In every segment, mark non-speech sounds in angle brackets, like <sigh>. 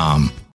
um,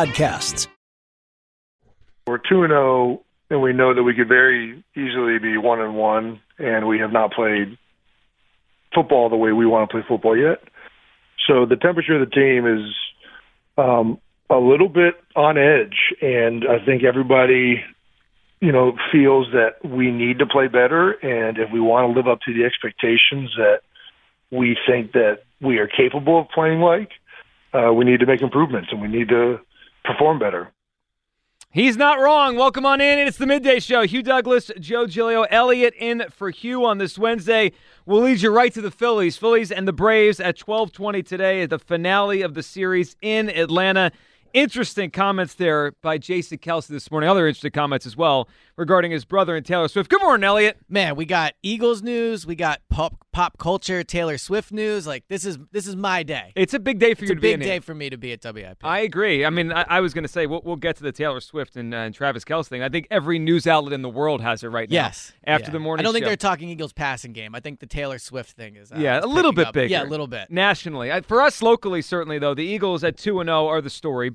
podcasts. We're 2 0, and we know that we could very easily be 1 and 1, and we have not played football the way we want to play football yet. So the temperature of the team is um, a little bit on edge, and I think everybody, you know, feels that we need to play better, and if we want to live up to the expectations that we think that we are capable of playing like, uh, we need to make improvements, and we need to perform better. He's not wrong. Welcome on in. It's the midday show. Hugh Douglas, Joe Giglio, Elliot in for Hugh on this Wednesday. We'll lead you right to the Phillies. Phillies and the Braves at 1220 today, at the finale of the series in Atlanta. Interesting comments there by Jason Kelce this morning. Other interesting comments as well regarding his brother and Taylor Swift. Good morning, Elliot. Man, we got Eagles news, we got pop pop culture, Taylor Swift news. Like this is this is my day. It's a big day for it's you to be a big day here. for me to be at WIP. I agree. I mean, I, I was going to say we'll, we'll, get to the Taylor Swift and, uh, and, Travis Kelce thing. I think every news outlet in the world has it right now. Yes. After yeah. the morning, I don't think show. they're talking Eagles passing game. I think the Taylor Swift thing is. Uh, yeah, a little bit up. bigger. Yeah, a little bit nationally. I, for us locally, certainly though, the Eagles at two and zero are the story,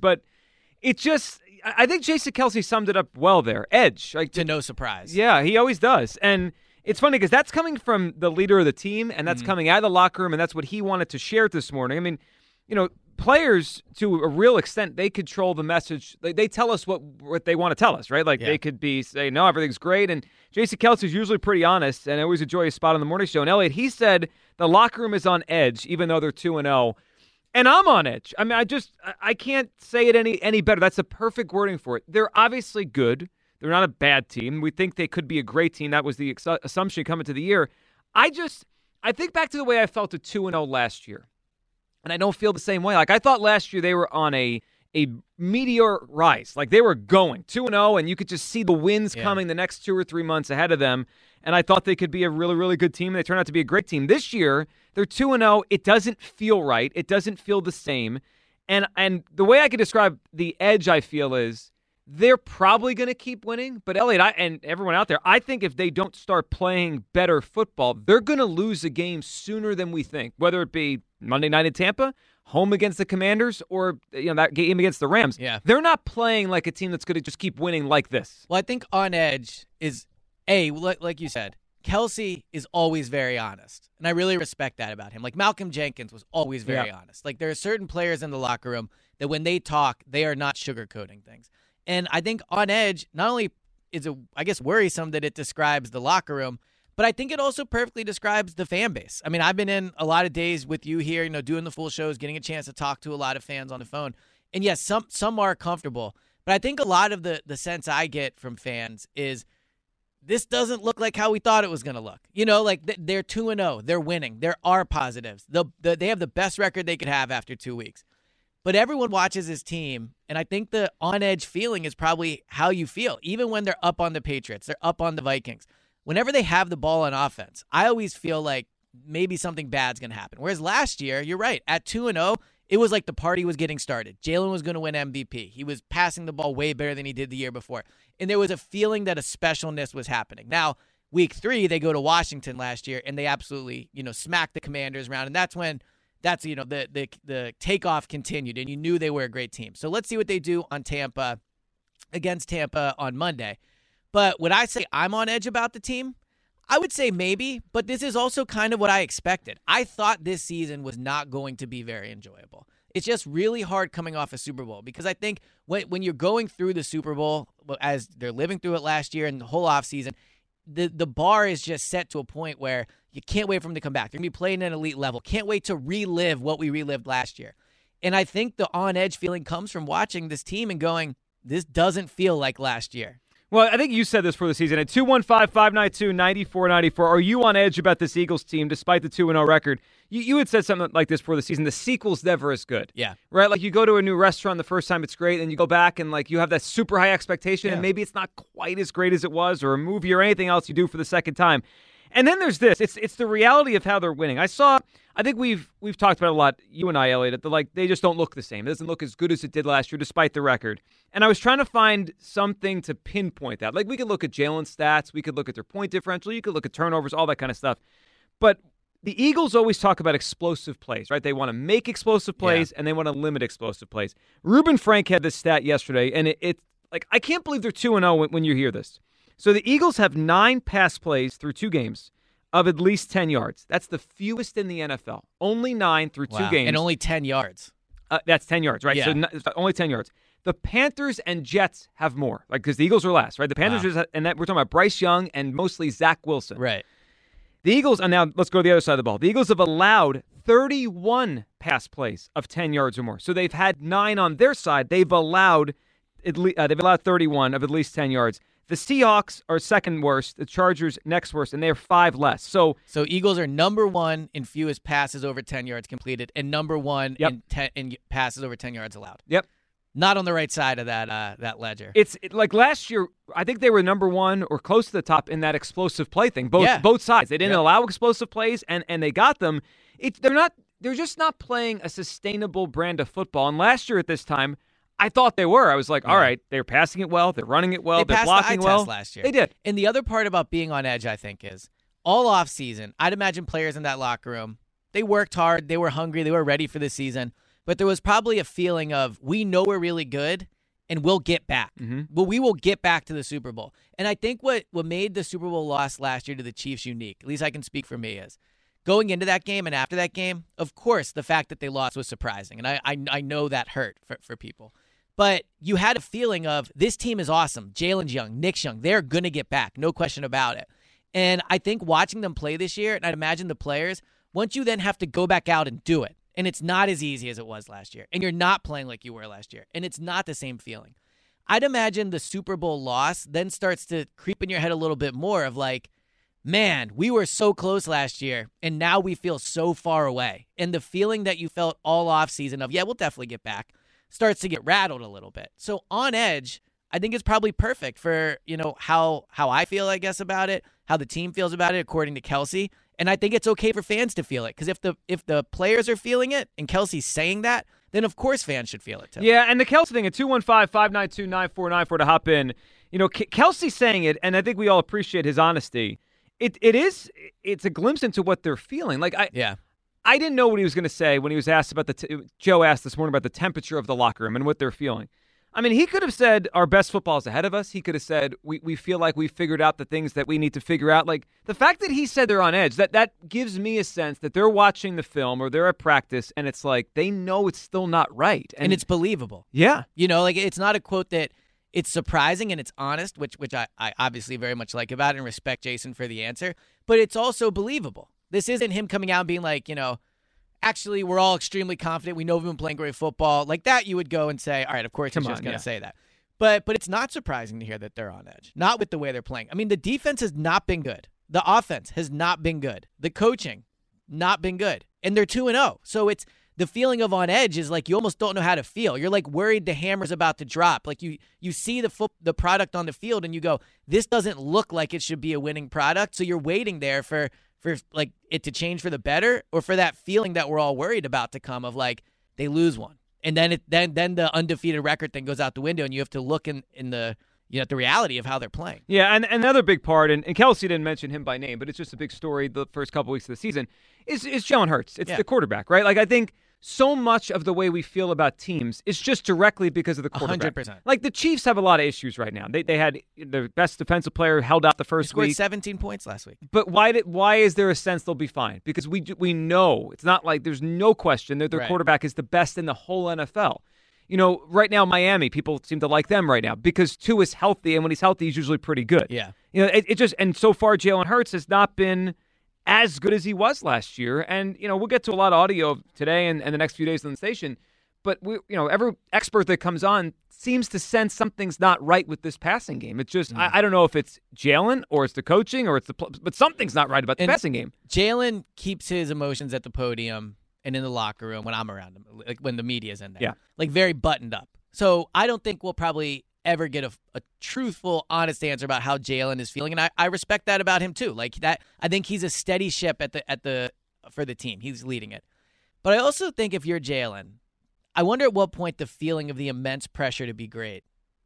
it just I think Jason Kelce summed it up well there. Edge, like to no surprise. Yeah, he always does, and it's funny because that's coming from the leader of the team, and that's mm-hmm. coming out of the locker room, and that's what he wanted to share this morning. I mean, you know, players to a real extent they control the message. They, they tell us what what they want to tell us, right? Like yeah. they could be say, no, everything's great, and Jason Kelce is usually pretty honest, and I always enjoy his spot on the morning show. And Elliot, he said the locker room is on edge, even though they're two and zero and I'm on edge. I mean, I just I can't say it any any better. That's the perfect wording for it. They're obviously good. They're not a bad team. We think they could be a great team. That was the ex- assumption coming to the year. I just I think back to the way I felt at 2 and 0 last year. And I don't feel the same way. Like I thought last year they were on a a meteor rise. Like they were going 2 and 0 and you could just see the wins yeah. coming the next 2 or 3 months ahead of them. And I thought they could be a really really good team. They turned out to be a great team. This year, they're 2 and 0. It doesn't feel right. It doesn't feel the same. And and the way I could describe the edge I feel is they're probably going to keep winning, but Elliot I, and everyone out there, I think if they don't start playing better football, they're going to lose a game sooner than we think. Whether it be Monday night in Tampa, home against the Commanders, or you know that game against the Rams. Yeah, they're not playing like a team that's going to just keep winning like this. Well, I think on edge is a like you said, Kelce is always very honest. And I really respect that about him. Like Malcolm Jenkins was always very yeah. honest. Like there are certain players in the locker room that when they talk, they are not sugarcoating things. And I think on edge, not only is it, I guess, worrisome that it describes the locker room, but I think it also perfectly describes the fan base. I mean, I've been in a lot of days with you here, you know, doing the full shows, getting a chance to talk to a lot of fans on the phone. And yes, some some are comfortable, but I think a lot of the the sense I get from fans is this doesn't look like how we thought it was going to look. You know, like they're 2 and 0, they're winning. There are positives. The, the, they have the best record they could have after 2 weeks. But everyone watches his team, and I think the on edge feeling is probably how you feel. Even when they're up on the Patriots, they're up on the Vikings. Whenever they have the ball on offense, I always feel like maybe something bad's going to happen. Whereas last year, you're right, at 2 and 0, it was like the party was getting started. Jalen was going to win MVP. He was passing the ball way better than he did the year before. And there was a feeling that a specialness was happening. Now, week three, they go to Washington last year and they absolutely, you know, smack the commanders around. And that's when that's, you know, the the the takeoff continued and you knew they were a great team. So let's see what they do on Tampa against Tampa on Monday. But would I say I'm on edge about the team? I would say maybe, but this is also kind of what I expected. I thought this season was not going to be very enjoyable. It's just really hard coming off a Super Bowl because I think when when you're going through the Super Bowl as they're living through it last year and the whole offseason, the the bar is just set to a point where you can't wait for them to come back. They're gonna be playing at an elite level. Can't wait to relive what we relived last year. And I think the on edge feeling comes from watching this team and going, this doesn't feel like last year. Well, I think you said this for the season. At 215 592 9494, are you on edge about this Eagles team despite the 2 0 record? You, you had said something like this for the season. The sequel's never as good. Yeah. Right? Like you go to a new restaurant the first time, it's great. And you go back and like you have that super high expectation, Yeah. and maybe it's not quite as great as it was, or a movie or anything else you do for the second time. And then there's this. It's it's the reality of how they're winning. I saw. I think we've we've talked about it a lot. You and I, Elliot. That like they just don't look the same. It doesn't look as good as it did last year, despite the record. And I was trying to find something to pinpoint that. Like we could look at Jalen's stats, we could look at their point differential, you could look at turnovers, all that kind of stuff. But the Eagles always talk about explosive plays, right? They want to make explosive plays and they want to limit explosive plays. Reuben Frank had this stat yesterday, and it, it like I can't believe they're two and zero when, when you hear this. So the Eagles have nine pass plays through two games of at least ten yards. That's the fewest in the NFL. Only nine through two games, And only 10 yards. uh, that's 10 yards, right? So Yeah. n- only 10 yards. The Panthers and Jets have more, like because the Eagles are last, right? The Panthers Wow. is, and that we're talking about Bryce Young and mostly Zach Wilson. Right. The Eagles, and now let's go to the other side of the ball. The Eagles have allowed 31 pass plays of 10 yards or more. So they've had nine on their side. They've allowed at least uh, they've allowed 31 of at least 10 yards. The Seahawks are second worst. The Chargers next worst, and they are five less. So So Eagles are number one in fewest passes over 10 yards completed and number one Yep. in, ten, in passes over 10 yards allowed. yep, Not on the right side of that uh, that ledger. It's it, like last year. I think they were number one or close to the top in that explosive play thing. Both Yeah. both sides. They didn't Yeah. allow explosive plays, and and they got them. It, they're not. They're just not playing a sustainable brand of football. And last year at this time, I thought they were. I was like, all Yeah. right, they're passing it well. They're running it well. they they're passed blocking the well. last year. They did. And the other part about being on edge, I think, is all off season. I'd imagine players in that locker room, they worked hard, they were hungry, they were ready for the season, but there was probably a feeling of we know we're really good and we'll get back. Mhm. Well, we will get back to the Super Bowl. And I think what what made the Super Bowl loss last year to the Chiefs unique, at least I can speak for me, is going into that game and after that game. Of course, the fact that they lost was surprising, and I I, I know that hurt for, for people. But you had a feeling of this team is awesome. Jalen's young, Nick's young. They're going to get back, no question about it. And I think watching them play this year, and I'd imagine the players, once you then have to go back out and do it, and it's not as easy as it was last year, and you're not playing like you were last year, and it's not the same feeling. I'd imagine the Super Bowl loss then starts to creep in your head a little bit more of like, man, we were so close last year, and now we feel so far away. And the feeling that you felt all off season of, yeah, we'll definitely get back, starts to get rattled a little bit. So on edge, I think it's probably perfect for, you know, how how I feel, I guess, about it, how the team feels about it, according to Kelce. And I think it's okay for fans to feel it. Because if the if the players are feeling it and Kelce's saying that, then of course fans should feel it too. Yeah, and the Kelce thing at 215 592 9494 to hop in. You know, K- Kelce saying it, and I think we all appreciate his honesty. It It is, it's a glimpse into what they're feeling. Like, I, Yeah. I didn't know what he was going to say when he was asked about the. T- Joe asked this morning about the temperature of the locker room and what they're feeling. I mean, he could have said our best football is ahead of us. He could have said we, we feel like we figured out the things that we need to figure out. Like the fact that he said they're on edge, that that gives me a sense that they're watching the film or they're at practice and it's like they know it's still not right. And it's believable. yeah, You know, like it's not a quote that it's surprising and it's honest, which which I, I obviously very much like about it and respect Jason for the answer, but it's also believable. This isn't him coming out and being like, you know, actually we're all extremely confident. We know we've been playing great football. Like that you would go and say, all right, of course Come he's just gonna yeah. say that. But but it's not surprising to hear that they're on edge. Not with the way they're playing. I mean, the defense has not been good. The offense has not been good. The coaching, not been good. And they're 2 and 0. So it's the feeling of on edge is like you almost don't know how to feel. You're like worried the hammer's about to drop. Like you you see the fo- the product on the field and you go, this doesn't look like it should be a winning product. So you're waiting there for for like it to change for the better or for that feeling that we're all worried about to come of like they lose one. And then it then then the undefeated record thing goes out the window and you have to look in in the you know the reality of how they're playing. Yeah, and and another big part, and, and Kelce didn't mention him by name, but it's just a big story the first couple weeks of the season, is is Jalen Hurts. It's Yeah. the quarterback, right? Like I think so much of the way we feel about teams is just directly because of the quarterback. 100%. Like the Chiefs have a lot of issues right now. They they had their best defensive player held out the first scored week. 17 points last week. But why did why is there a sense they'll be fine? Because we we know it's not like there's no question that their Right. quarterback is the best in the whole NFL. You know, right now Miami people seem to like them right now because Tua is healthy, and when he's healthy, he's usually pretty good. Yeah. You know, it, it just and so far Jalen Hurts has not been as good as he was last year. And you know, we'll get to a lot of audio today and, and the next few days on the station. But we, you know, every expert that comes on seems to sense something's not right with this passing game. It's just I, mm. I don't know if it's Jalen or it's the coaching or it's the but something's not right about the And- passing game. Jalen keeps his emotions at the podium and in the locker room when I'm around him, like when the media's in there. Yeah. Like very buttoned up. So I don't think we'll probably ever get a, a truthful, honest answer about how Jalen is feeling. And I, I respect that about him too. Like that I think he's a steady ship at the at the for the team. He's leading it. But I also think if you're Jalen, I wonder at what point the feeling of the immense pressure to be great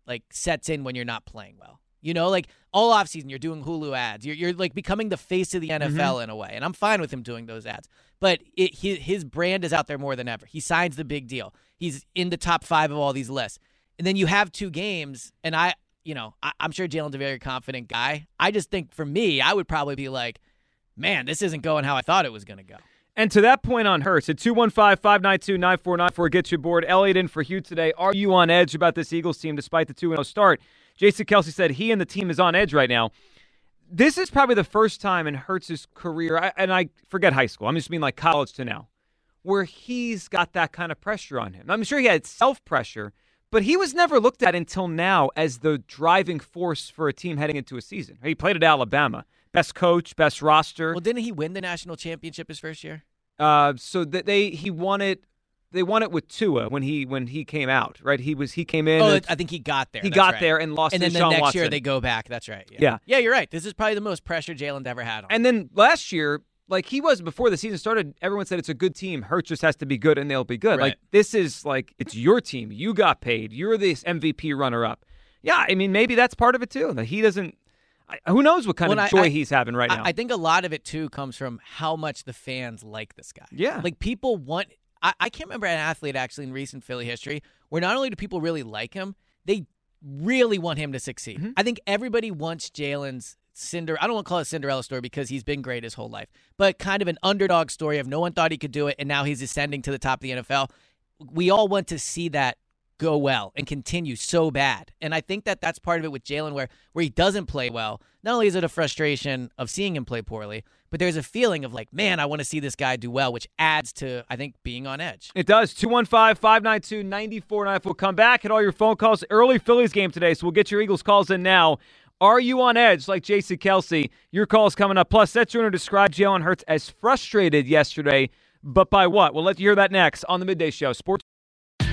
like sets in when you're not playing well. You know, like all offseason you're doing Hulu ads. You're you're like becoming the face of the NFL mm-hmm. in a way. And I'm fine with him doing those ads. But it, his, his brand is out there more than ever. He signs the big deal. He's in the top 5 of all these lists. And then you have two games and I, you know, I, I'm sure Jalen's a very confident guy. I just think for me, I would probably be like, "Man, this isn't going how I thought it was going to go." And to that point on Hurts, at 215 592 9494, get you aboard. Elliot in for Hugh today. Are you on edge about this Eagles team despite the 2 0 start? Jason Kelce said he and the team is on edge right now. This is probably the first time in Hurts' career, and I forget high school, I'm just mean like college to now, where he's got that kind of pressure on him. I'm sure he had self pressure, but he was never looked at until now as the driving force for a team heading into a season. He played at Alabama. Best coach, best roster. Well, didn't he win the national championship his first year? Uh, so that they he won it. They won it with Tua when he when he came out. Right, he was he came in. Oh, and I think he got there. he got right. there and lost and then the Deshaun next Watson. year they go back. That's right. Yeah. Yeah. yeah, you're right. This is probably the most pressure Jalen's ever had on. And then last year, like he was before the season started, everyone said it's a good team. Hurts just has to be good and they'll be good. Right. Like this is like it's your team. You got paid. You're this MVP runner up. Yeah, I mean maybe that's part of it too. That he doesn't. I, who knows what kind Well, of joy I- he's having right now? I, think a lot of it too comes from how much the fans like this guy. Yeah. like people want. I, I can't remember an athlete actually in recent Philly history where not only do people really like him, they really want him to succeed. Mm-hmm. I think everybody wants Jalen's Cinder. I don't want to call it Cinderella story because he's been great his whole life, but kind of an underdog story of no one thought he could do it, and now he's ascending to the top of the NFL. We all want to see that go well and continue so bad. And I think that that's part of it with Jalen, where where he doesn't play well. Not only is it a frustration of seeing him play poorly, but there's a feeling of like, man, I want to see this guy do well, which adds to I think being on edge. It does. 215 592 9494. We'll come back at all your phone calls. Early Phillies game today, so we'll get your Eagles calls in now. Are you on edge like J.C. Kelce? Your call is coming up. Plus, Seth Joyner described Jalen Hurts as frustrated yesterday, but by what? We'll let you hear that next on the Midday Show. Sports.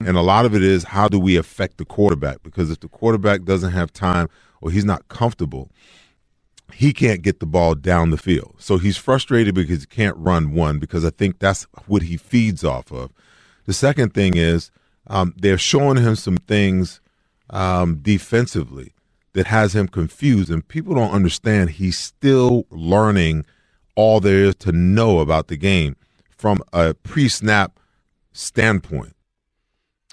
And a lot of it is how do we affect the quarterback? Because if the quarterback doesn't have time or he's not comfortable, he can't get the ball down the field. So he's frustrated because he can't run one, because I think that's what he feeds off of. The second thing is um, they're showing him some things um, defensively that has him confused, and people don't understand he's still learning all there is to know about the game from a pre snap standpoint.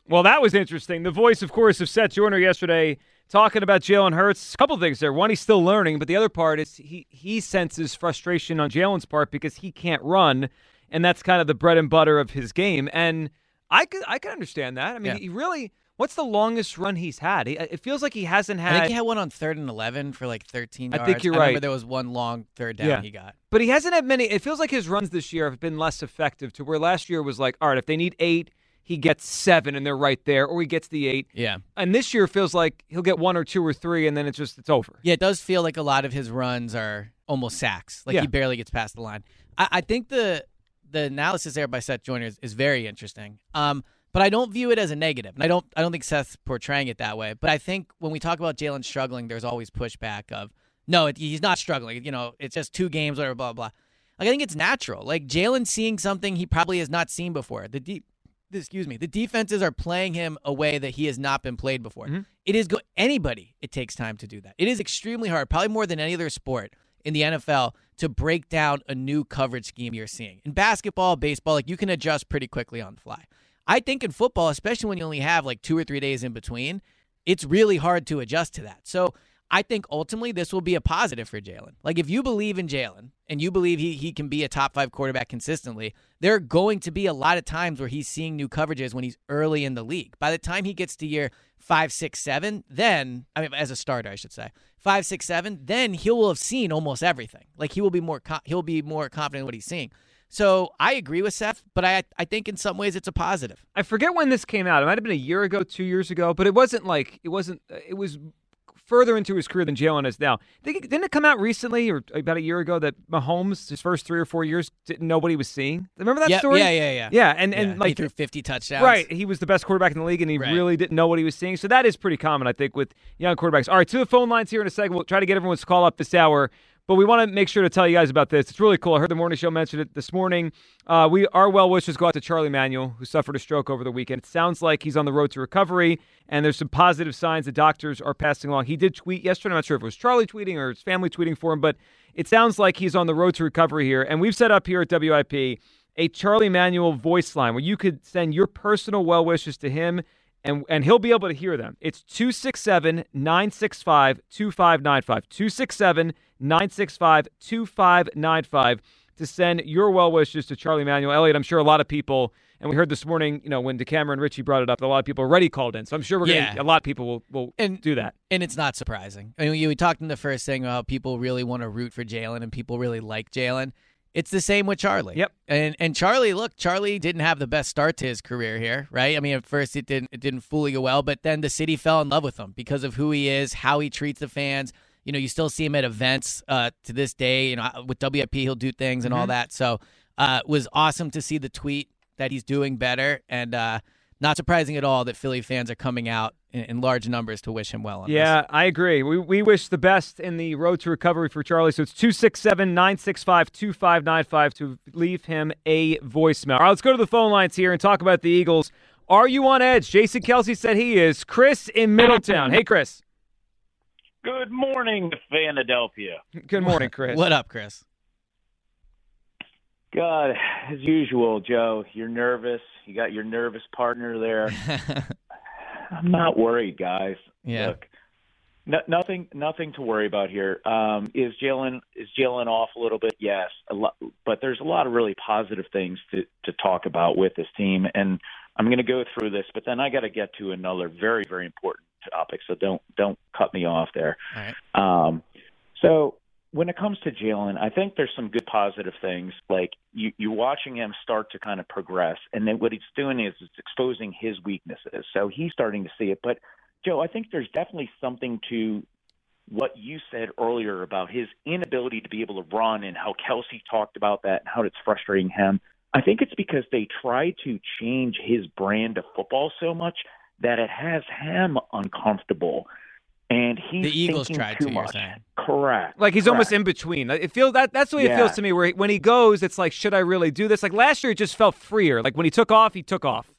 Well, that was interesting. The voice, of course, of Seth Joyner yesterday talking about Jalen Hurts. A couple things there. One, he's still learning, but the other part is he he senses frustration on Jalen's part because he can't run. and that's kind of the bread and butter of his game. And I could I could understand that. I mean, Yeah. he really. What's the longest run he's had? He, it feels like he hasn't I had. think he had one on third and eleven for like 13 I yards. think you're remember right. there was one long third down Yeah. he got. But he hasn't had many. It feels like his runs this year have been less effective. To where last year was like, all right, if they need eight, he gets seven, and they're right there, or he gets the eight. Yeah. And this year feels like he'll get one or two or three, and then it's just it's over. Yeah, it does feel like a lot of his runs are almost sacks. Like Yeah. he barely gets past the line. I, I think the the analysis there by Seth Joyner is, is very interesting. Um, but I don't view it as a negative, and I don't I don't think Seth's portraying it that way. But I think when we talk about Jalen struggling, there's always pushback of no, it, he's not struggling. You know, it's just two games, whatever, blah blah. Like I think it's natural. Like Jalen seeing something he probably has not seen before. The deep. Excuse me. The defenses are playing him a way that he has not been played before. Mm-hmm. It is go- anybody. It takes time to do that. It is extremely hard, probably more than any other sport in the NFL, to break down a new coverage scheme you're seeing. In basketball, baseball, like you can adjust pretty quickly on the fly. I think in football, especially when you only have like two or three days in between, it's really hard to adjust to that. So I think ultimately this will be a positive for Jalen. Like if you believe in Jalen and you believe he, he can be a top five quarterback consistently, there are going to be a lot of times where he's seeing new coverages when he's early in the league. By the time he gets to year five, six, seven, then I mean as a starter, I should say five, six, seven, then he will have seen almost everything. Like he will be more he'll be more confident in what he's seeing. So I agree with Seth, but I I think in some ways it's a positive. I forget when this came out. It might have been a year ago, two years ago, but it wasn't like it wasn't. It was further into his career than Jalen is now. Didn't it come out recently or about a year ago that Mahomes, his first three or four years, didn't know what he was seeing? Remember that Yep, story? yeah, yeah, yeah. yeah. And and like he threw 50 touchdowns. Right, he was the best quarterback in the league, and he Right. really didn't know what he was seeing. So that is pretty common, I think, with young quarterbacks. All right, to the phone lines here in a second. We'll try to get everyone's call up this hour, but we want to make sure to tell you guys about this. It's really cool. I heard the morning show mention it this morning. Uh, we our well wishes go out to Charlie Manuel, who suffered a stroke over the weekend. It sounds like he's on the road to recovery, and there's some positive signs the doctors are passing along. He did tweet yesterday. I'm not sure if it was Charlie tweeting or his family tweeting for him, but it sounds like he's on the road to recovery here. And we've set up here at WIP a Charlie Manuel voice line where you could send your personal well wishes to him and and he'll be able to hear them. It's 267-965-2595. 267-965-2595 to send your well wishes to Charlie Manuel. Elliot, I'm sure a lot of people and we heard this morning, you know, when DeCamara and Ritchie brought it up, a lot of people already called in. So I'm sure we're Yeah. gonna a lot of people will, will And- do that. And it's not surprising. I mean, we talked in the first thing about people really want to root for Jalen and people really like Jalen. It's the same with Charlie. Yep. And and Charlie, look, Charlie didn't have the best start to his career here, right? I mean, at first it didn't it didn't fully go well, but then the city fell in love with him because of who he is, how he treats the fans. You know, you still see him at events uh, to this day. You know, with WIP, he'll do things and all that. So, uh, it was awesome to see the tweet that he's doing better, and uh, not surprising at all that Philly fans are coming out in, in large numbers to wish him well. On this. Yeah, I agree. We, we wish the best in the road to recovery for Charlie. So it's 267 965 2595 to leave him a voicemail. All right, let's go to the phone lines here and talk about the Eagles. Are you on edge? Jason Kelce said he is. Chris in Middletown. Hey, Chris. Good morning, Philadelphia. Good morning, Chris. <laughs> What up, Chris? God, as usual, Joe, you're nervous. You got your nervous partner there. <laughs> I'm not worried, guys. Yeah. Look, no, nothing, nothing to worry about here. Um, is Jalen is Jalen off a little bit? Yes, a lot, but there's a lot of really positive things to to talk about with this team, and I'm going to go through this. But then I got to get to another very, very important topic. So don't don't cut me off there. Right. Um, so when it comes to Jalen, I think there's some good positive things. Like you, you're watching him start to kind of progress, and then what he's doing is it's exposing his weaknesses. So he's starting to see it. But Joe, I think there's definitely something to what you said earlier about his inability to be able to run and how Kelce talked about that and how it's frustrating him. I think it's because they try to change his brand of football so much that it has him uncomfortable. And he's The Eagles tried too to, you're much. saying. Correct. Like he's almost in between. It feels that that's the way it feels to me. Where he- when he goes, it's like, should I really do this? Like last year, it just felt freer. Like when he took off, he took off.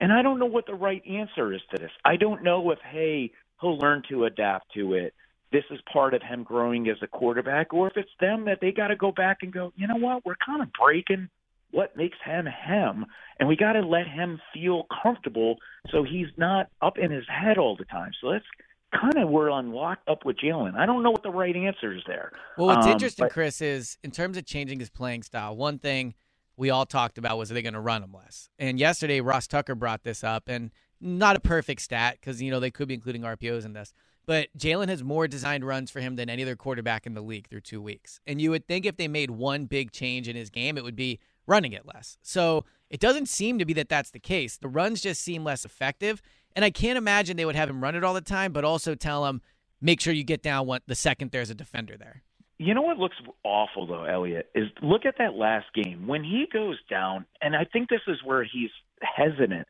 And I don't know what the right answer is to this. I don't know if, hey, he'll learn to adapt to it. This is part of him growing as a quarterback, or if it's them that they got to go back and go, you know what, we're kind of breaking what makes him him, and we got to let him feel comfortable so he's not up in his head all the time. So that's kind of I'm locked up with Jalen. I don't know what the right answer is there. Well, what's Um, interesting, but- Chris, is in terms of changing his playing style, one thing we all talked about was are they going to run him less? And yesterday, Ross Tucker brought this up, and not a perfect stat because you know they could be including RPOs in this. But Jalen has more designed runs for him than any other quarterback in the league through two weeks. And you would think if they made one big change in his game, it would be running it less. So it doesn't seem to be that that's the case. The runs just seem less effective. And I can't imagine they would have him run it all the time, but also tell him, make sure you get down one, the second there's a defender there. You know what looks awful though, Elliot, is look at that last game when he goes down, and I think this is where he's hesitant.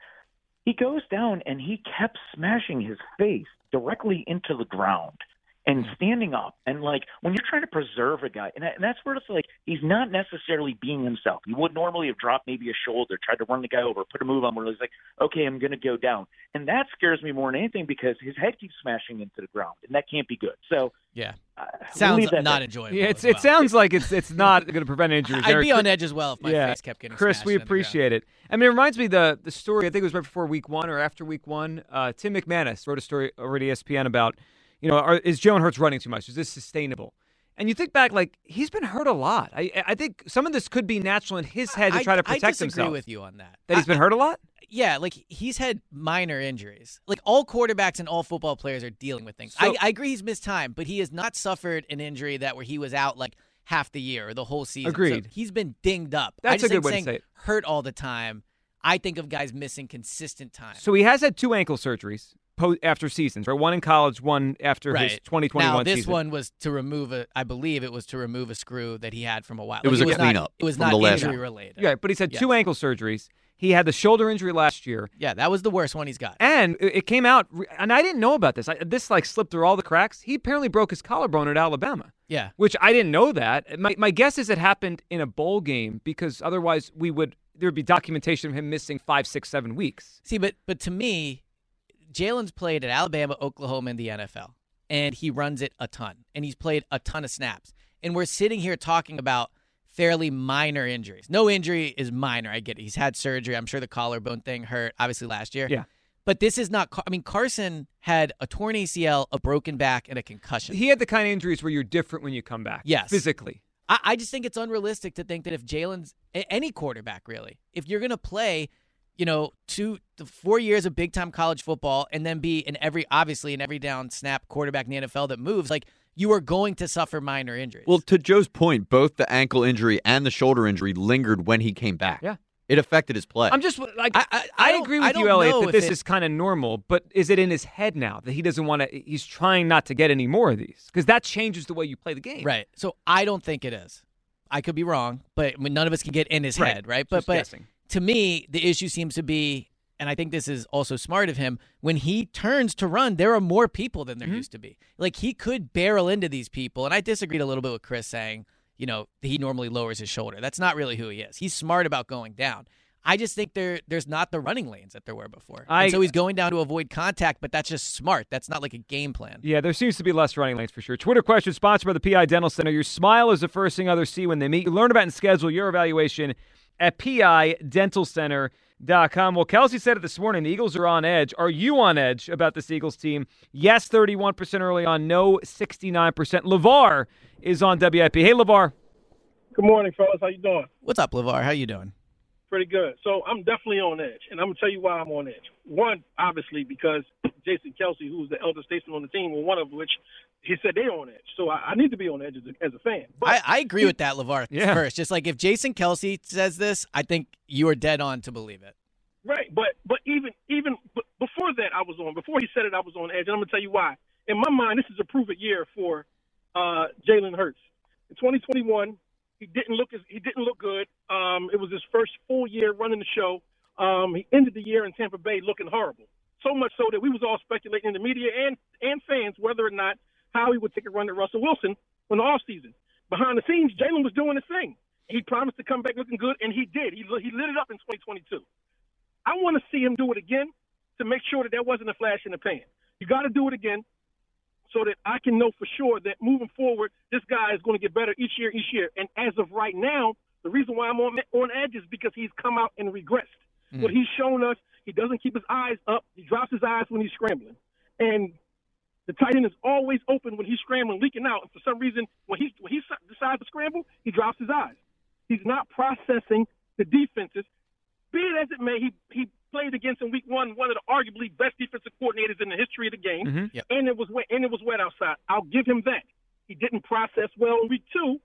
He goes down and he kept smashing his face directly into the ground and standing up and like when you're trying to preserve a guy and, that, and that's where it's like he's not necessarily being himself he would normally have dropped maybe a shoulder tried to run the guy over put a move on where he's like okay i'm going to go down and that scares me more than anything because his head keeps smashing into the ground and that can't be good so yeah uh, sounds that not there. enjoyable Yeah, it's, well. it sounds like it's it's not going to prevent injuries. <laughs> I'd Eric. be on edge as well if my Yeah. face kept getting Chris, we into the ground. appreciate it. I mean, it reminds me the the story. I think it was right before week one or after week one. Uh, Tim McManus wrote a story over at ESPN about, you know, are, is Jalen Hurts running too much? Is this sustainable? And you think back, like he's been hurt a lot. I I think some of this could be natural in his head to I- try to protect. I disagree himself. with you on that. That he's been hurt a lot. Yeah, like he's had minor injuries. Like all quarterbacks and all football players are dealing with things. So- I, I agree he's missed time, but he has not suffered an injury that where he was out like half the year or the whole season. So Agreed. he's been dinged up. I That's a good way to say it. Hurt all the time. I think of guys missing consistent time. So he has had two ankle surgeries po- after seasons, right? One in college, one after his right 2021 now, this season. one was to remove a. I believe it was to remove a screw that he had from a while. It was Like, a not- cleanup It was from not the last injury related. Yeah, but he's had Yes. two ankle surgeries. He had the shoulder injury last year. Yeah, that was the worst one he's got. And it it came out, and I didn't know about this. I, this like slipped through all the cracks. He apparently broke his collarbone at Alabama, Yeah. which I didn't know that. My, my guess is it happened in a bowl game because otherwise we would there would be documentation of him missing five, six, seven weeks. See, but but to me, Jalen's played at Alabama, Oklahoma, and the NFL, and he runs it a ton, and he's played a ton of snaps. And we're sitting here talking about fairly minor injuries. No injury is minor. I get it. He's had surgery. I'm sure the collarbone thing hurt, obviously last year. Yeah. But this is not. I mean, Carson had a torn ACL, a broken back, and a concussion. He had the kind of injuries where you're different when you come back. Yes. physically. I, I just think it's unrealistic to think that if Jalen's any quarterback really, if you're going to play, you know, two to four years of big time college football and then be in every obviously in every down snap quarterback in the NFL that moves, like you are going to suffer minor injuries. Well, to Joe's point, both the ankle injury and the shoulder injury lingered when he came back. Yeah. It affected his play. I'm just like I- I, I- I don't- agree I with you, don't Elliot, that this it- is kind of normal. But is it in his head now that he doesn't want to? He's trying not to get any more of these because that changes the way you play the game. right. So I don't think it is. I could be wrong, but I mean, none of us can get in his Right. head, right? But Just but guessing. To me, the issue seems to be, and I think this is also smart of him, when he turns to run, there are more people than there Mm-hmm. used to be. Like he could barrel into these people, and I disagreed a little bit with Chris saying, you know, he normally lowers his shoulder. That's not really who he is. He's smart about going down. I just think there there's not the running lanes that there were before. I- and so he's going down to avoid contact, but that's just smart. That's not like a game plan. Yeah, there seems to be less running lanes for sure. Twitter question sponsored by the PI Dental Center. Your smile is the first thing others see when they meet. You learn about and schedule your evaluation at PIDentalCenter.com. Well, Kelce said it this morning. The Eagles are on edge. Are you on edge about this Eagles team? Yes, 31% early on. No, 69%. LeVar is on WIP. Hey, LeVar. Good morning, fellas. How you doing? What's up, LeVar? How you doing? Pretty good. So I'm definitely on edge, and I'm gonna tell you why I'm on edge. One, obviously, because Jason Kelce, who's the elder statesman on the team, well, one of which he said they're on edge. So I, I need to be on edge as a, as a fan. But I, I agree with that, LeVar, Yeah. first. Just like if Jason Kelce says this, I think you are dead on to believe it. Right, but but even even b- before that, I was on. Before he said it, I was on edge, and I'm gonna tell you why. In my mind, this is a prove it year for uh, Jalen Hurts. In 2021, he didn't look as he didn't look good. Um, it was his first full year running the show. Um, he ended the year in Tampa Bay looking horrible. So much so that we was all speculating in the media and and fans whether or not how he would take a run at Russell Wilson in the offseason. Behind the scenes, Jalen was doing his thing. He promised to come back looking good, and he did. He he lit it up in 2022. I want to see him do it again to make sure that that wasn't a flash in the pan. You got to do it again so that I can know for sure that moving forward, this guy is going to get better each year, each year. And as of right now, the reason why I'm on on edge is because he's come out and regressed. Mm. What he's shown us, he doesn't keep his eyes up. He drops his eyes when he's scrambling, and the tight end is always open when he's scrambling, leaking out. And for some reason, when he when he decides to scramble, he drops his eyes. He's not processing the defenses. Be it as it may, he he played against in week one one of the arguably best defensive coordinators in the history of the game, Mm-hmm. Yep. and it was wet and it was wet outside. I'll give him that. He didn't process well in week two.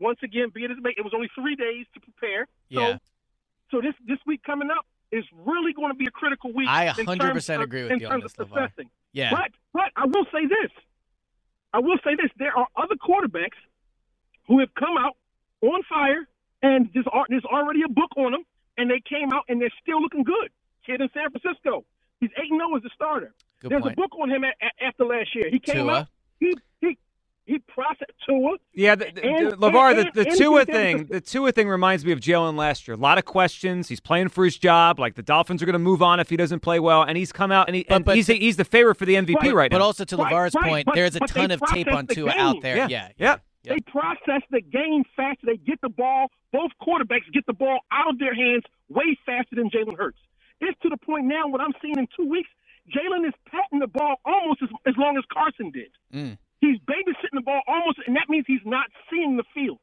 Once again, be it as it was only three days to prepare. Yeah. So, so this this week coming up is really going to be a critical week. I 100% of- agree with in you on terms this, of assessing. Yeah. But but I will say this. I will say this. There are other quarterbacks who have come out on fire, and there's, there's already a book on them, and they came out and they're still looking good. Kid in San Francisco, he's eight and zero as a starter. Good there's point. a book on him a a- after last year. He came Tua. out. He he he processed Tua. Yeah, the, the, And- the- LeVar, and- the, the and Tua thing, the- the Tua thing reminds me of Jalen last year. A lot of questions. He's playing for his job. Like the Dolphins are going to move on if he doesn't play well, and he's come out and, he, and but- he's he's the favorite for the MVP But- right now. But also to Right, LeVar's right, point, but- there's a ton of tape on the Tua game. out there. Yeah. Yeah. yeah. They process the game faster. They get the ball. Both quarterbacks get the ball out of their hands way faster than Jalen Hurts. It's to the point now. What I'm seeing in two weeks, Jalen is patting the ball almost as, as long as Carson did. Mm. He's babysitting the ball almost, and that means he's not seeing the field.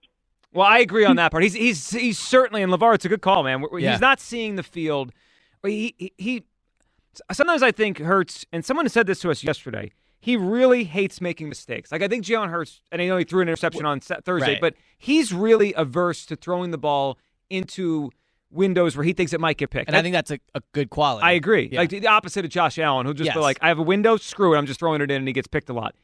Well, I agree on that part. He's he's he's certainly and Levar. It's a good call, man. He's Yeah. not seeing the field. He, he he. Sometimes I think Hurts, and someone said this to us yesterday. He really hates making mistakes. Like I think Jalen Hurts, and I know he threw an interception on Thursday, Right. but he's really averse to throwing the ball into windows where he thinks it might get picked. And I think that's a, a good quality. I agree. Yeah. Like the opposite of Josh Allen, who just Yes. be like, I have a window, screw it, I'm just throwing it in, and he gets picked a lot.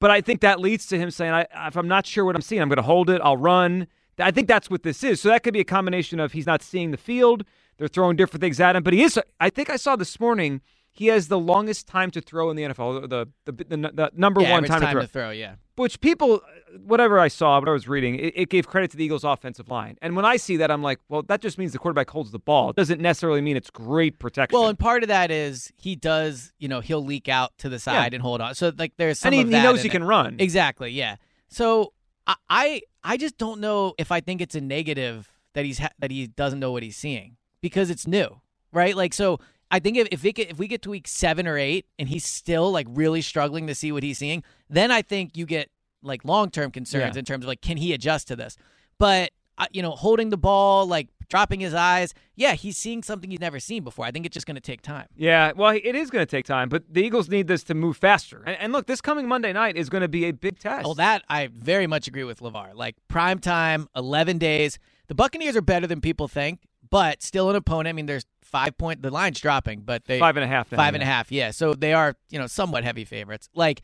But I think that leads to him saying, I, if I'm not sure what I'm seeing, I'm going to hold it, I'll run. I think that's what this is. So that could be a combination of he's not seeing the field, they're throwing different things at him, but he is. I think I saw this morning he has the longest time to throw in the NFL, the the, the, the number yeah, one time, time to to throw. throw. Yeah. Which people, whatever I saw, what I was reading, it, it gave credit to the Eagles' offensive line. And when I see that, I'm like, well, that just means the quarterback holds the ball. It doesn't necessarily mean it's great protection. Well, and part of that is he does, you know, he'll leak out to the side and hold on. So like there's some and he, he knows he it. can run. Exactly. Yeah. So I I, I just don't know if I think it's a negative that he's ha- that he doesn't know what he's seeing because it's new, right? Like so. I think if if, get, if we get to week seven or eight and he's still like really struggling to see what he's seeing, then I think you get like long term concerns Yeah. in terms of like can he adjust to this? But uh, you know, holding the ball, like dropping his eyes, yeah, he's seeing something he's never seen before. I think it's just going to take time. Yeah, well, it is going to take time, but the Eagles need this to move faster. And, and look, this coming Monday night is going to be a big test. Oh, that I very much agree with Levar. Like prime time, eleven days. The Buccaneers are better than people think, but still an opponent. I mean, there's five point. The line's dropping, but they Five and a half now, Five and a yeah. half. Yeah, so they are you know somewhat heavy favorites. Like,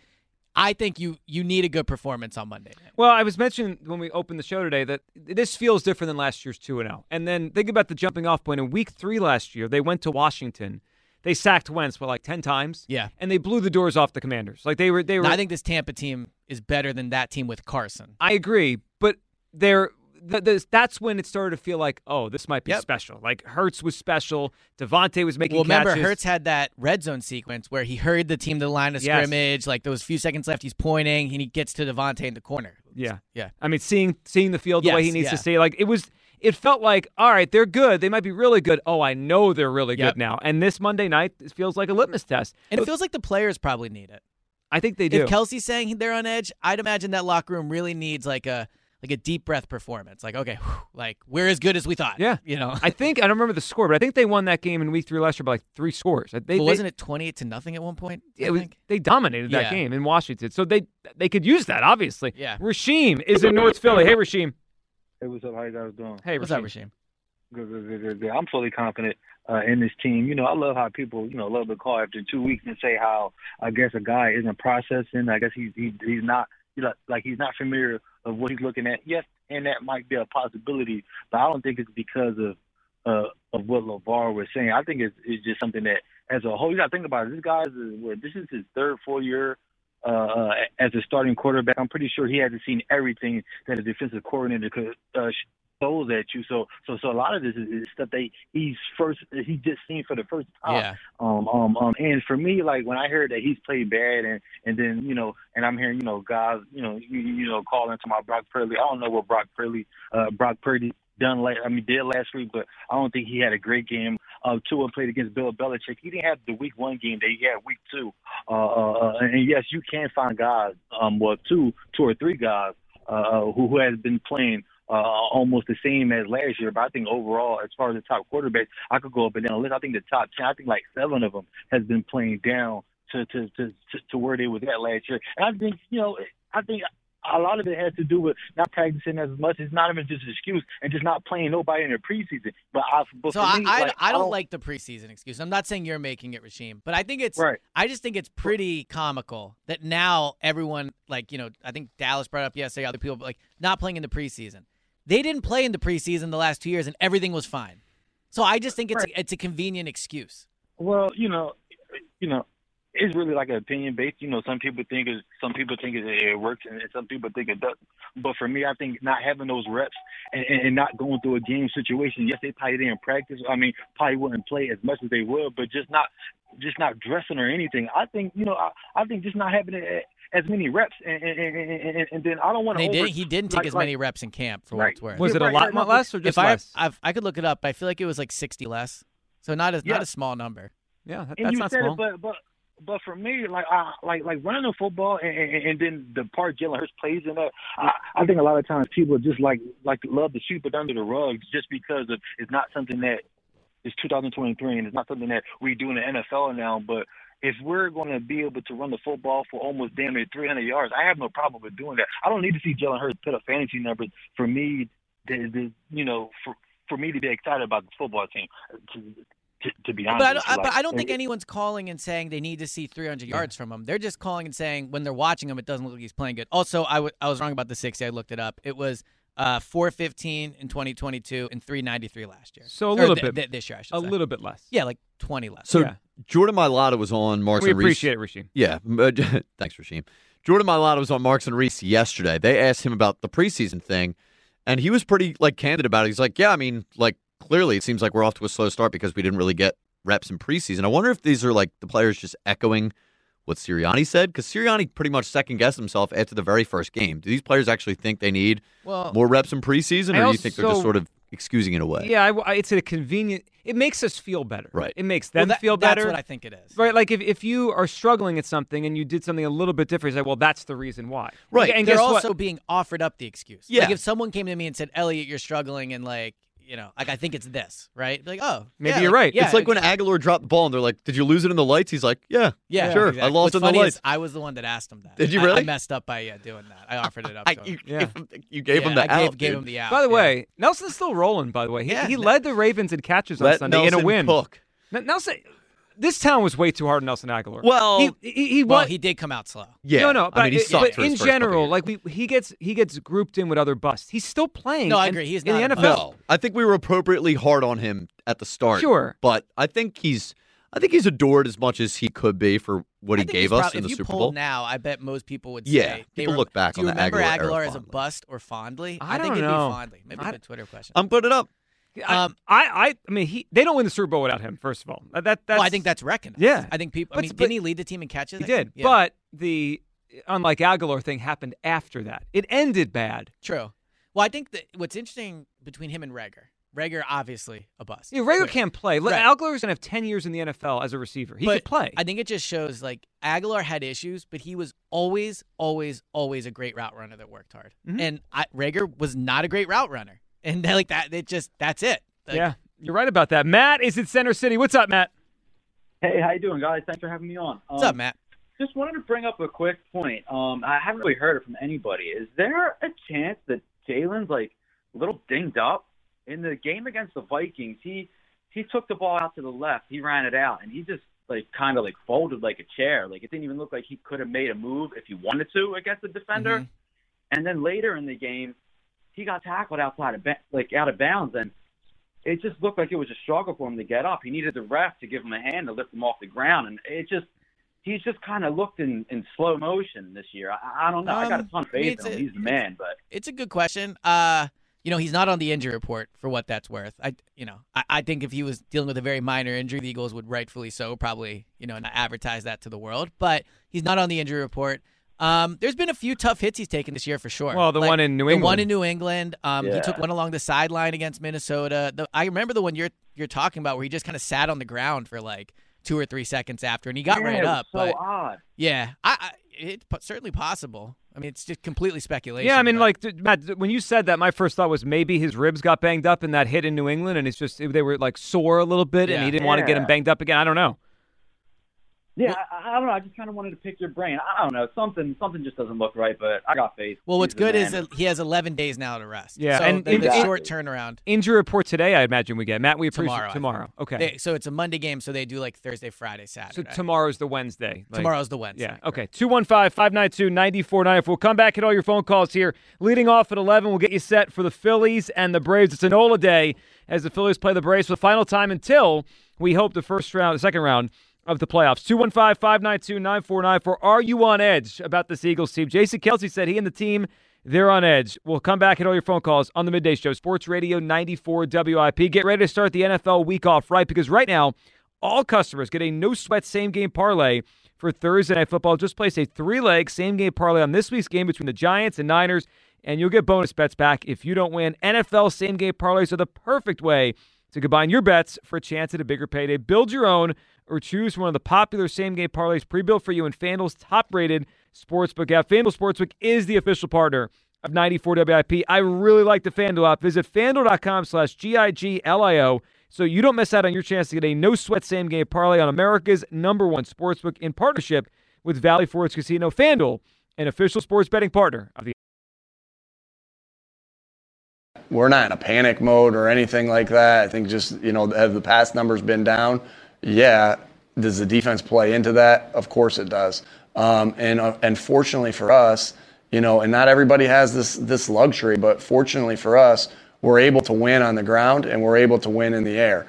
I think you you need a good performance on Monday. night. Well, I was mentioning when we opened the show today that this feels different than last year's 2 0. And then think about the jumping off point. In week three last year, they went to Washington. They sacked Wentz, what, like 10 times? Yeah. And they blew the doors off the commanders. Like they were. they were. I think this Tampa team is better than that team with Carson. I agree, but they're. Th- th- That's when it started to feel like, oh, this might be Yep. special. Like Hurts was special. DeVonta was making Well, remember, catches. Hurts had that red zone sequence where he hurried the team to the line of Yes. scrimmage. Like those few seconds left, he's pointing, and he gets to DeVonta in the corner. Yeah, Yeah. I mean, seeing seeing the field the way he needs yeah. to see, like it was. It felt like, all right, they're good. They might be really good. Oh, I know they're really Yep. good now. And this Monday night, it feels like a litmus test. And it feels like the players probably need it. I think they do. If Kelce's saying they're on edge, I'd imagine that locker room really needs like a like a deep breath performance. Like, okay, whew, like we're as good as we thought. yeah, you know. I think I don't remember the score, but I think they won that game in week three last year by like three scores. They, But they- wasn't it twenty eight to nothing at one point? I It was, they dominated that Yeah. game in Washington, so they they could use that obviously. Yeah. Rasheem is in North Philly. Hey, Rasheem. Hey, what's up? How you guys doing? Hey, What's Rasheem. up, Rasheem? Good, good, good, good, good. I'm fully confident uh, in this team. You know, I love how people, you know, love the call after two weeks and say how I guess a guy isn't processing. I guess he's he, he's not, you know, like he's not familiar of what he's looking at. Yes, and that might be a possibility, but I don't think it's because of uh, of what Levar was saying. I think it's, it's just something that, as a whole, you got to think about it. This guy what, this is his third, fourth year uh, uh, as a starting quarterback. I'm pretty sure he hasn't seen everything that a defensive coordinator could uh, throws at you. So, so, so a lot of this is, is stuff that he's first he just seen for the first time. Yeah. Um, um, um, and for me, like when I heard that he's played bad, and and then you know, and I'm hearing you know guys, you know, you, you know, calling to my Brock Purdy. I don't know what Brock Purdy, uh, Brock Purdy done last. I mean, did last week, but I don't think he had a great game. Uh, Tua played against Bill Belichick. He didn't have the week one game that he had week two. Uh, uh, uh, and yes, you can find guys, um, well, two, two or three guys uh, who who has been playing uh, almost the same as last year. But I think overall, as far as the top quarterbacks, I could go up and down the list. I think the top ten, I think like seven of them has been playing down to to to to, to where they was at last year. And I think you know, I think a lot of it has to do with not practicing as much. It's not even just an excuse and just not playing nobody in the preseason. But, I, but So I, me, I, like, I don't like the preseason excuse. I'm not saying you're making it, Rasheem, but I think it's. Right. I just think it's pretty comical that now everyone, like you know, I think Dallas brought up yesterday, other people, like not playing in the preseason. They didn't play in the preseason the last two years, and everything was fine. So I just think it's Right. it's a convenient excuse. Well, you know, you know, it's really like an opinion based. You know, some people think it, some people think it, it works, and some people think it doesn't. But for me, I think not having those reps and, and, and not going through a game situation. Yes, they probably didn't practice. I mean, probably wouldn't play as much as they would, but just not, just not dressing or anything. I think you know, I, I think just not having it as many reps, and and, and, and, and then I don't want to. They did. He didn't take like- as many like- reps in camp for what it's worth. Was it a lot right, less or just if I, less? I've, I could look it up. but I feel like it was like 60 less. So not as Yeah. not a small number. yeah, that, and that's you not said small. it, but but but for me, like I like like running the football and, and, and then the part Jalen Hurts plays in that, I, I think a lot of times people just like like love to sweep it under the rug just because of it's not something that is 2023 and it's not something that we do in the NFL now. But if we're going to be able to run the football for almost damn near 300 yards, I have no problem with doing that. I don't need to see Jalen Hurts put up fantasy numbers for me, to, to, you know, for for me to be excited about the football team. To, to, to be honest, But I, don't, you, I, but I don't think and- anyone's calling and saying they need to see 300 yards from him. They're just calling and saying when they're watching him, it doesn't look like he's playing good. Also, I, w- I was wrong about the 60. I looked it up. It was uh, 415 in 2022 and 393 last year. So a little th- bit- th- this year, I should a say. little bit less. Yeah, like 20 less. So Yeah. Jordan Mailata was on Marks We and Reese. We appreciate it, Rasheem. Yeah, uh, <laughs> thanks, Rasheem. Jordan Mailata was on Marks and Reese yesterday. They asked him about the preseason thing, and he was pretty like candid about it. He's like, "Yeah, I mean, like clearly it seems like we're off to a slow start because we didn't really get reps in preseason." I wonder if these are like the players just echoing what Sirianni said because Sirianni pretty much second guessed himself after the very first game. Do these players actually think they need Well, more reps in preseason, or do you think they're just sort of excusing it away? Yeah, I, I- it's a convenient. It makes us feel better. Right. It makes well, them that- feel better. That's what I think it is. Right, like if, if you are struggling at something and you did something a little bit different, it's like, well, that's the reason why. Right. And They're also what? being offered up the excuse. Yeah. Like if someone came to me and said, Elliot, you're struggling and like, you know, like I think it's this, right? Like, oh, Maybe yeah, you're like- right. Yeah, it's like when Agholor dropped the ball and they're like, "Did you lose it in the lights?" He's like, "Yeah, Yeah, sure, exactly. I lost What's in the lights." is I was the one that asked him that. Did you I- I, really? messed up by yeah doing that. I <laughs> offered it up. I, to you, him. <laughs> Yeah. gave him, you gave Yeah, him the I out. gave, gave dude. him the out. By the yeah. way, Nelson's still rolling. By the way, he, Yeah. he led the Ravens in catches on Let Sunday in a win. cook. N- Nelson, this town was way too hard on Nelson Agholor. Well, he he, he well, was. he did come out slow. yeah, no, no, but, I mean, he it- sucked but in general, like we, he gets he gets grouped in with other busts. He's still playing. No, I in- agree. He's in the not a NFL. No, I think we were appropriately hard on him at the start. Sure. but I think he's, I think he's adored as much as he could be for what I he gave us prob- in the Super Bowl. now, I bet most people would say Yeah, they people rem- look back do on the Agholor Agholor as a bust or fondly? I think don't it'd know. be fondly. Maybe I- a Twitter question. I'm putting it up. I, Um, I, I, I mean, he they don't win the Super Bowl without him. First of all, that, that that's well, I think that's recognized. Yeah. I think people. I But- mean, but- didn't he lead the team in catches? he did. Yeah. But the unlike Agholor thing happened after that. It ended bad. true. Well, I think that what's interesting between him and Reagor, Reagor obviously a bust. Yeah, Reagor can't play. Look, Right. Agholor's gonna have ten years in the NFL as a receiver. He But could play. I think it just shows like Agholor had issues, but he was always, always, always a great route runner that worked hard. Mhm. And I, Reagor was not a great route runner, and then, like that, it just that's it. Like, yeah, you're right about that. Matt is in Center City. What's up, Matt? Hey, how you doing, guys? Thanks for having me on. What's Um, up, Matt? Just wanted to bring up a quick point. Um, I haven't really heard it from anybody. Is there a chance that Jalen's like a little dinged up in the game against the Vikings? He he took the ball out to the left, he ran it out, and he just like kind of like folded like a chair. Like it didn't even look like he could have made a move if he wanted to against the defender. Mhm. And then later in the game, he got tackled outside of like out of bounds, and it just looked like it was a struggle for him to get up. He needed the ref to give him a hand to lift him off the ground, and it just he's just kind of looked in in slow motion this year. I, I don't know. I got a Um, ton of mean, faith in him. He's the man, but It's a good question. Uh, you know, he's not on the injury report for what that's worth. I, you know, I, I think if he was dealing with a very minor injury, the Eagles would rightfully so probably, you know, not advertise that to the world. But he's not on the injury report. Um, there's been a few tough hits he's taken this year for sure. Well, the Like, one in New England. the one in New England. Um, he took one along the sideline against Minnesota. The, I remember the one you're you're talking about where he just kind of sat on the ground for like two or three seconds after, and he got yeah, right it was up. So but odd. yeah, I, I it's certainly possible. I mean, it's just completely speculation. Yeah, I mean, but- like Matt, when you said that, my first thought was maybe his ribs got banged up in that hit in New England, and it's just they were like sore a little bit, and he didn't want to get him banged up again. I don't know. Yeah, I, I don't know. I just kind of wanted to pick your brain. I don't know. Something something just doesn't look right, but I got faith. well, what's He's good is man. he has 11 days now to rest. Yeah, so and the, the in- short turnaround. Injury report today, I imagine we get. Matt, we appreciate Tomorrow. Tomorrow. Okay. They- so it's a Monday game, so they do like Thursday, Friday, Saturday. so Saturday. tomorrow's the Wednesday. Like- Tomorrow's the Wednesday. Yeah. Okay. 215 592 9494. We'll come back at all your phone calls here. Leading off at 11, we'll get you set for the Phillies and the Braves. It's a Nola day as the Phillies play the Braves for the final time until we hope the first round, the second round of the playoffs. 215 592 9494. Are you on edge about this Eagles team? Jason Kelce said he and the team. They're on edge. We'll come back at all your phone calls on the midday show. Sports Radio 94 WIP. Get ready to start the NFL week off right because right now, all customers get a no sweat same game parlay for Thursday Night Football. Just place a three leg same game parlay on this week's game between the Giants and Niners, and you'll get bonus bets back if you don't win. NFL same game parlays are the perfect way to combine your bets for a chance at a bigger payday. Build your own or choose one of the popular same game parlays pre built for you in FanDuel's top rated sportsbook app. FanDuel Sportsbook is the official partner of 94 WIP. I really like the FanDuel app. Visit fanduel.com slash G-I-G-L-I-O so you don't miss out on your chance to get a no sweat same game parlay on America's number one sportsbook in partnership with Valley Forge Casino. FanDuel, an official sports betting partner of the we're not in a panic mode or anything like that. I think just, you know, have the past numbers been down? Yeah. Does the defense play into that? Of course it does. Um, and, uh, and fortunately for us, you know, and not everybody has this, this luxury, but fortunately for us, we're able to win on the ground and we're able to win in the air.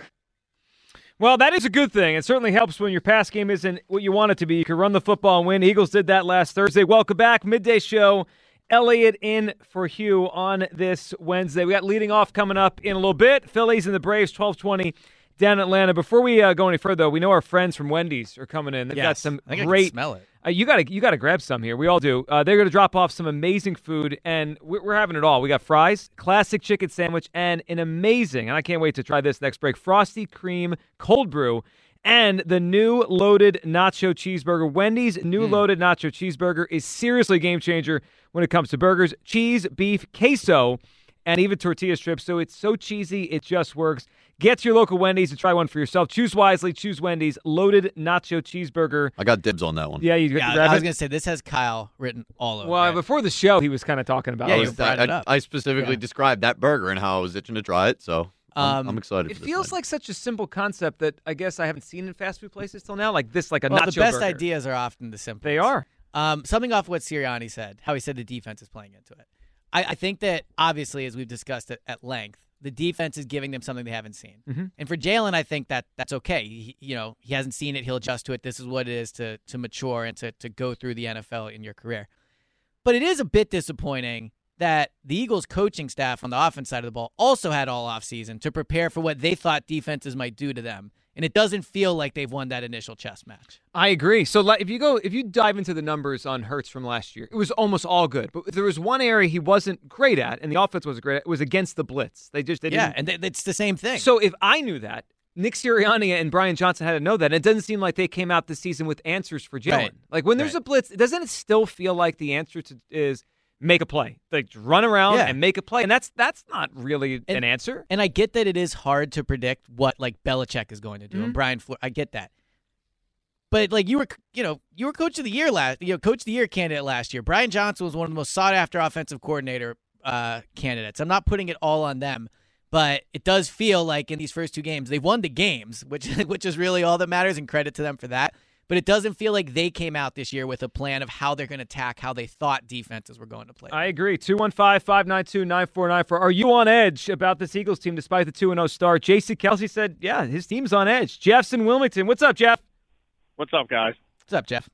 Well, that is a good thing. It certainly helps when your pass game isn't what you want it to be. You can run the football and win. Eagles did that last Thursday. Welcome back. Midday show. Elliott in for Hugh on this Wednesday. We got leading off coming up in a little bit. Phillies and the Braves, 1220 down in Atlanta. Before we uh, go any further, though, we know our friends from Wendy's are coming in. They've got some I think I can great. smell it. Uh, you got to you got to grab some here. We all do. Uh, they're going to drop off some amazing food, and we're, we're having it all. We got fries, classic chicken sandwich, and an amazing. And I can't wait to try this next break. Frosty cream cold brew, and the new loaded nacho cheeseburger. Wendy's new hmm. loaded nacho cheeseburger is seriously a game changer when it comes to burgers, cheese, beef, queso, and even tortilla strips. So it's so cheesy, it just works. Get to your local Wendy's and try one for yourself. Choose wisely. Choose Wendy's loaded nacho cheeseburger. I got dibs on that one. Yeah, you Yeah, grab I was it? going to say this has Kyle written all over. Well, it. before the show, he was kind of talking about Yeah, it. you brought I, it up. I specifically Yeah. described that burger and how I was itching to try it, so I'm, Um, I'm excited. It for this feels night. like such a simple concept that I guess I haven't seen in fast food places till now. Like this, like a well, nacho the best burger. ideas are often the simplest. They are. Um, something off what Sirianni said, how he said the defense is playing into it. I, I think that obviously, as we've discussed it at length, the defense is giving them something they haven't seen. Mhm. And for Jalen, I think that that's okay. He, you know, he hasn't seen it; he'll adjust to it. This is what it is to to mature and to to go through the NFL in your career. But it is a bit disappointing that the Eagles coaching staff on the offense side of the ball also had all offseason to prepare for what they thought defenses might do to them. And it doesn't feel like they've won that initial chess match. I agree. So if you go, if you dive into the numbers on Hurts from last year, it was almost all good. But there was one area he wasn't great at, and the offense wasn't great at. It was against the blitz. They just they Yeah, and th- it's the same thing. So if I knew that, Nick Sirianni and Brian Johnson had to know that. And it doesn't seem like they came out this season with answers for Jalen. Right. Like when there's Right. a blitz, doesn't it still feel like the answer to is make a play, like run around Yeah. and make a play? And that's that's not really an answer. And I get that it is hard to predict what like Belichick is going to do, Mhm. and Brian. Flores, I get that. But like you were, you know, you were coach of the year last, you know, coach of the year candidate last year. Brian Johnson was one of the most sought after offensive coordinator uh, candidates. I'm not putting it all on them, but it does feel like in these first two games they've won the games, which <laughs> which is really all that matters, and credit to them for that. But it doesn't feel like they came out this year with a plan of how they're going to attack, how they thought defenses were going to play. I agree. 215 592 9494. Are you on edge about this Eagles team despite the 2 0 start? Jason Kelce said, yeah, his team's on edge. Jeff's in Wilmington. What's up, Jeff? What's up, guys? What's up, Jeff?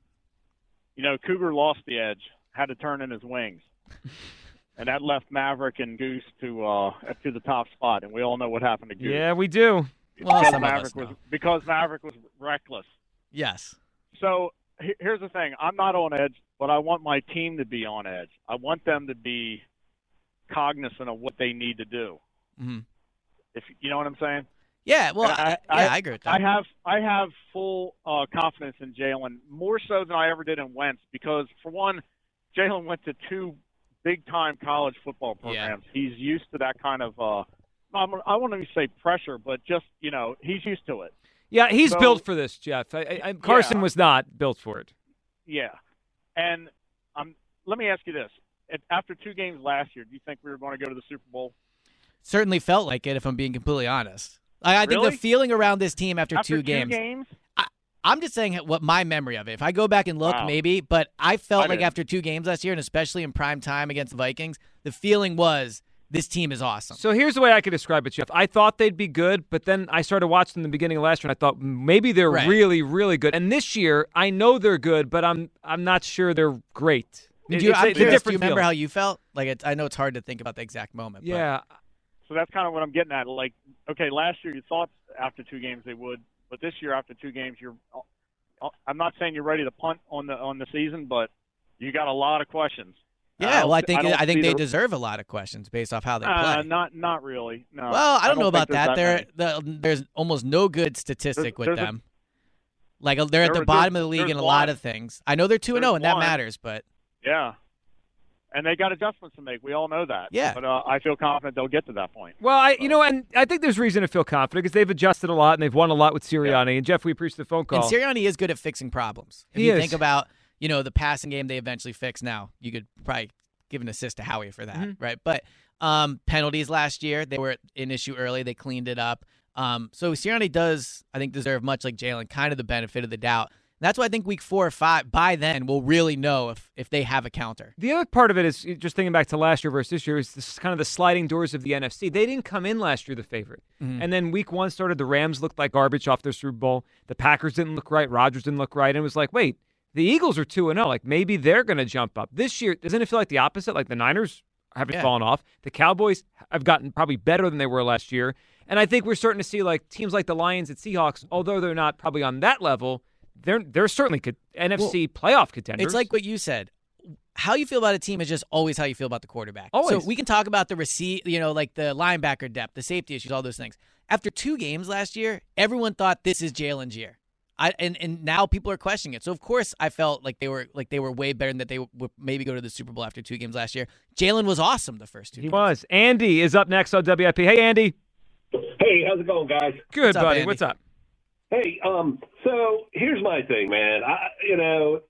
You know, Cougar lost the edge, had to turn in his wings, <laughs> and that left Maverick and Goose to uh to the top spot. And we all know what happened to Goose. Yeah, we do. Well, because some of us Maverick was because Maverick was reckless. Yes. So here's the thing: I'm not on edge, but I want my team to be on edge. I want them to be cognizant of what they need to do. hmm If you know what I'm saying. Yeah, well, And I, yeah, I agree with that. I have I have full uh, confidence in Jalen more so than I ever did in Wentz because for one, Jalen went to two big time college football programs. He's used to that kind of uh I won't even say pressure, but just you know he's used to it. Yeah, he's So- built for this, Jeff. I, I, I- Carson Yeah. was not built for it. Yeah, and um, let me ask you this: after two games last year, do you think we were going to go to the Super Bowl? Certainly felt like it, if I'm being completely honest. I, I think the feeling around this team after, After two games. games? I'm just saying what my memory of it. If I go back and look, Wow. maybe, but I felt I like after two games last year, and especially in prime time against the Vikings, the feeling was this team is awesome. So here's the way I could describe it, Jeff. I thought they'd be good, but then I started watching the beginning of last year, and I thought maybe they're Right. really, really good. And this year, I know they're good, but I'm I'm not sure they're great. Do you, I'm a- it's a curious, do you remember feeling. how you felt? Like it, I know it's hard to think about the exact moment. but- Yeah, So that's kind of what I'm getting at. Like, okay, last year you thought after two games they would, but this year after two games you're. Uh, uh, I'm not saying you're ready to punt on the on the season, but you got a lot of questions. Yeah, don't well, I think don't I, think they the- deserve a lot of questions based off how they Uh, play. not not really. No. well, I don't, know about there's that. There, the, there's almost no good statistic with there's a- them. like they're at the bottom of the league in a lot of things. I know they're two and zero, and that matters. But Yeah. And they got adjustments to make. We all know that. Yeah. But uh, I feel confident they'll get to that point. Well, I you know, and I think there's reason to feel confident because they've adjusted a lot and they've won a lot with Sirianni. And Jeff, we appreciate the phone call. and Sirianni is good at fixing problems. If He you is. think about you know the passing game they eventually fixed. Now you could probably give an assist to Howie for that, Mhm. right? But um, penalties last year they were an issue early. They cleaned it up. Um, so Sirianni does, I think, deserve much like Jalen, kind of the benefit of the doubt. That's why I think week four or five, by then, we'll really know if if they have a counter. The other part of it is just thinking back to last year versus this year is this kind of the sliding doors of the NFC. They didn't come in last year the favorite, Mhm. and then week one started. The Rams looked like garbage off their Super Bowl. The Packers didn't look right. Rodgers didn't look right, and it was like, wait, the Eagles are two and zero. Like maybe they're going to jump up this year. Doesn't it feel like the opposite? Like the Niners haven't Yeah. fallen off. The Cowboys have gotten probably better than they were last year, and I think we're starting to see like teams like the Lions and Seahawks, although they're not probably on that level. They're they're certainly could, NFC playoff contenders. It's like what you said. How you feel about a team is just always how you feel about the quarterback. Always. So we can talk about the receipt, you know, like the linebacker depth, the safety issues, all those things. After two games last year, everyone thought this is Jalen's year. I and, and now people are questioning it. So of course I felt like they were like they were way better than that they would maybe go to the Super Bowl after two games last year. Jalen was awesome the first two. He games. was. Andy is up next on WIP. Hey, Andy. Hey, how's it going, guys? Good, What's buddy. Andy? What's up? Hey, um, so here's my thing, man. I, you know,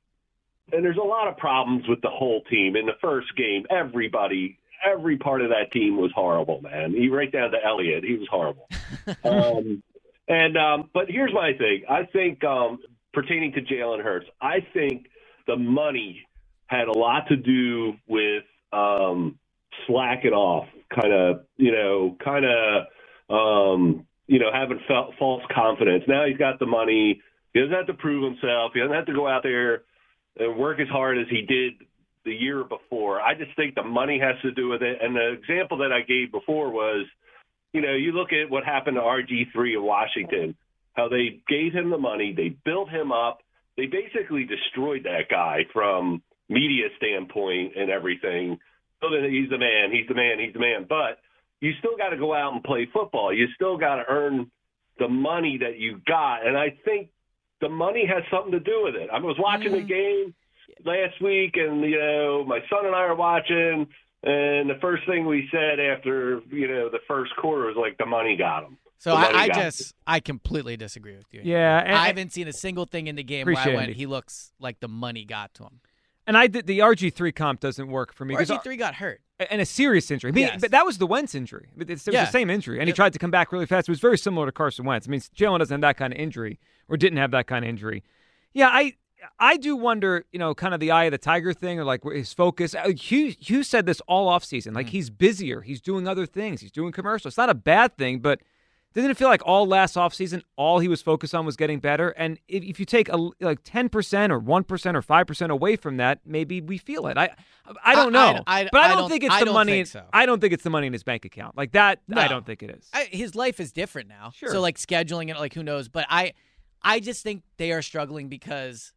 and there's a lot of problems with the whole team. In the first game, everybody, every part of that team was horrible, man. He right down to Elliott, he was horrible. <laughs> um, and um, but here's my thing. I think um, pertaining to Jalen Hurts, I think the money had a lot to do with um, slacking off, kind of, you know, kind of, um, you know, having fel- false confidence. Now he's got the money. He doesn't have to prove himself. He doesn't have to go out there and work as hard as he did the year before. I just think the money has to do with it. And the example that I gave before was, you know, you look at what happened to RG3 in Washington, how they gave him the money, they built him up, they basically destroyed that guy from media standpoint and everything. So that he's the man, he's the man, he's the man. But you still got to go out and play football. You still got to earn the money that you got. And I think the money has something to do with it. I was watching the mm-hmm. game last week, and you know, my son and I are watching. And the first thing we said after you know the first quarter was like the money got him. So I, I got just I completely disagree with you. Yeah, and- I haven't seen a single thing in the game where I went, it. he looks like the money got to him. And I did the RG three comp doesn't work for me. 'cause RG three got hurt. and a serious injury. I mean, Yes. but that was the Wentz injury. But It's, it was Yeah. the same injury, and he tried to come back really fast. It was very similar to Carson Wentz. I mean, Jalen doesn't have that kind of injury, or didn't have that kind of injury. Yeah, I I do wonder, you know, kind of the eye of the tiger thing, or like his focus. Uh, Hugh Hugh said this all off season. Mm. Like he's busier, he's doing other things, he's doing commercials. It's not a bad thing, but. Doesn't it feel like all last offseason, all he was focused on was getting better? And if, if you take a, like 10% or 1% or 5% away from that, maybe we feel it. I I don't I- know. I- but I I don't, don't- think it's I the money. in- so. I don't think it's the money in his bank account. Like that, I don't think it is. I, his life is different now. Sure. So like scheduling it, like who knows? But I, I just think they are struggling because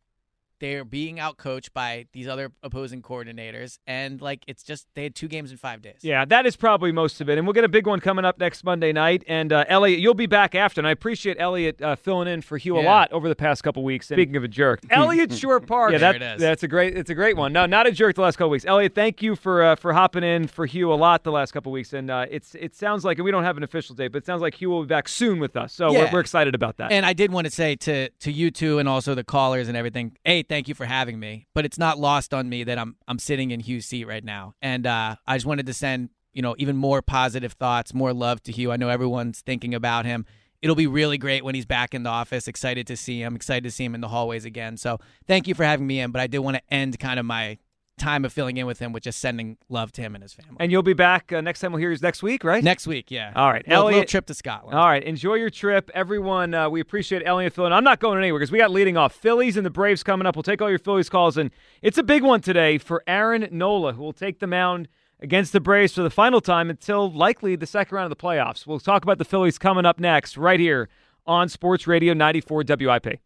they're being outcoached by these other opposing coordinators, and like it's just they had two games in five days. Yeah, that is probably most of it. And we'll get a big one coming up next Monday night. And uh, Elliot, you'll be back after. And I appreciate Elliot uh, filling in for Hugh a lot over the past couple weeks. And speaking of a jerk, <laughs> Elliot Short Park. <laughs> Yeah, There that, it is. that's a great. It's a great one. No, not a jerk the last couple weeks. Elliot, thank you for uh, for hopping in for Hugh a lot the last couple weeks. And uh, it's it sounds like, and we don't have an official date, but it sounds like Hugh will be back soon with us. So we're, we're excited about that. And I did want to say to to you two and also the callers and everything, hey, thank you for having me. But it's not lost on me that I'm I'm sitting in Hugh's seat right now, and uh, I just wanted to send you know even more positive thoughts, more love to Hugh. I know everyone's thinking about him. It'll be really great when he's back in the office. Excited to see him. Excited to see him in the hallways again. So thank you for having me in. But I did want to end kind of my time of filling in with him with just sending love to him and his family. And you'll be back uh, next time we'll hear you next week, right? Next week, yeah. All right, Little- little Elliot. trip to Scotland. All right, enjoy your trip, everyone. Uh, we appreciate Elliot filling. I'm not going anywhere because we got leading off Phillies and the Braves coming up. We'll take all your Phillies calls, and it's a big one today for Aaron Nola, who will take the mound against the Braves for the final time until likely the second round of the playoffs. We'll talk about the Phillies coming up next, right here on Sports Radio 94 WIP.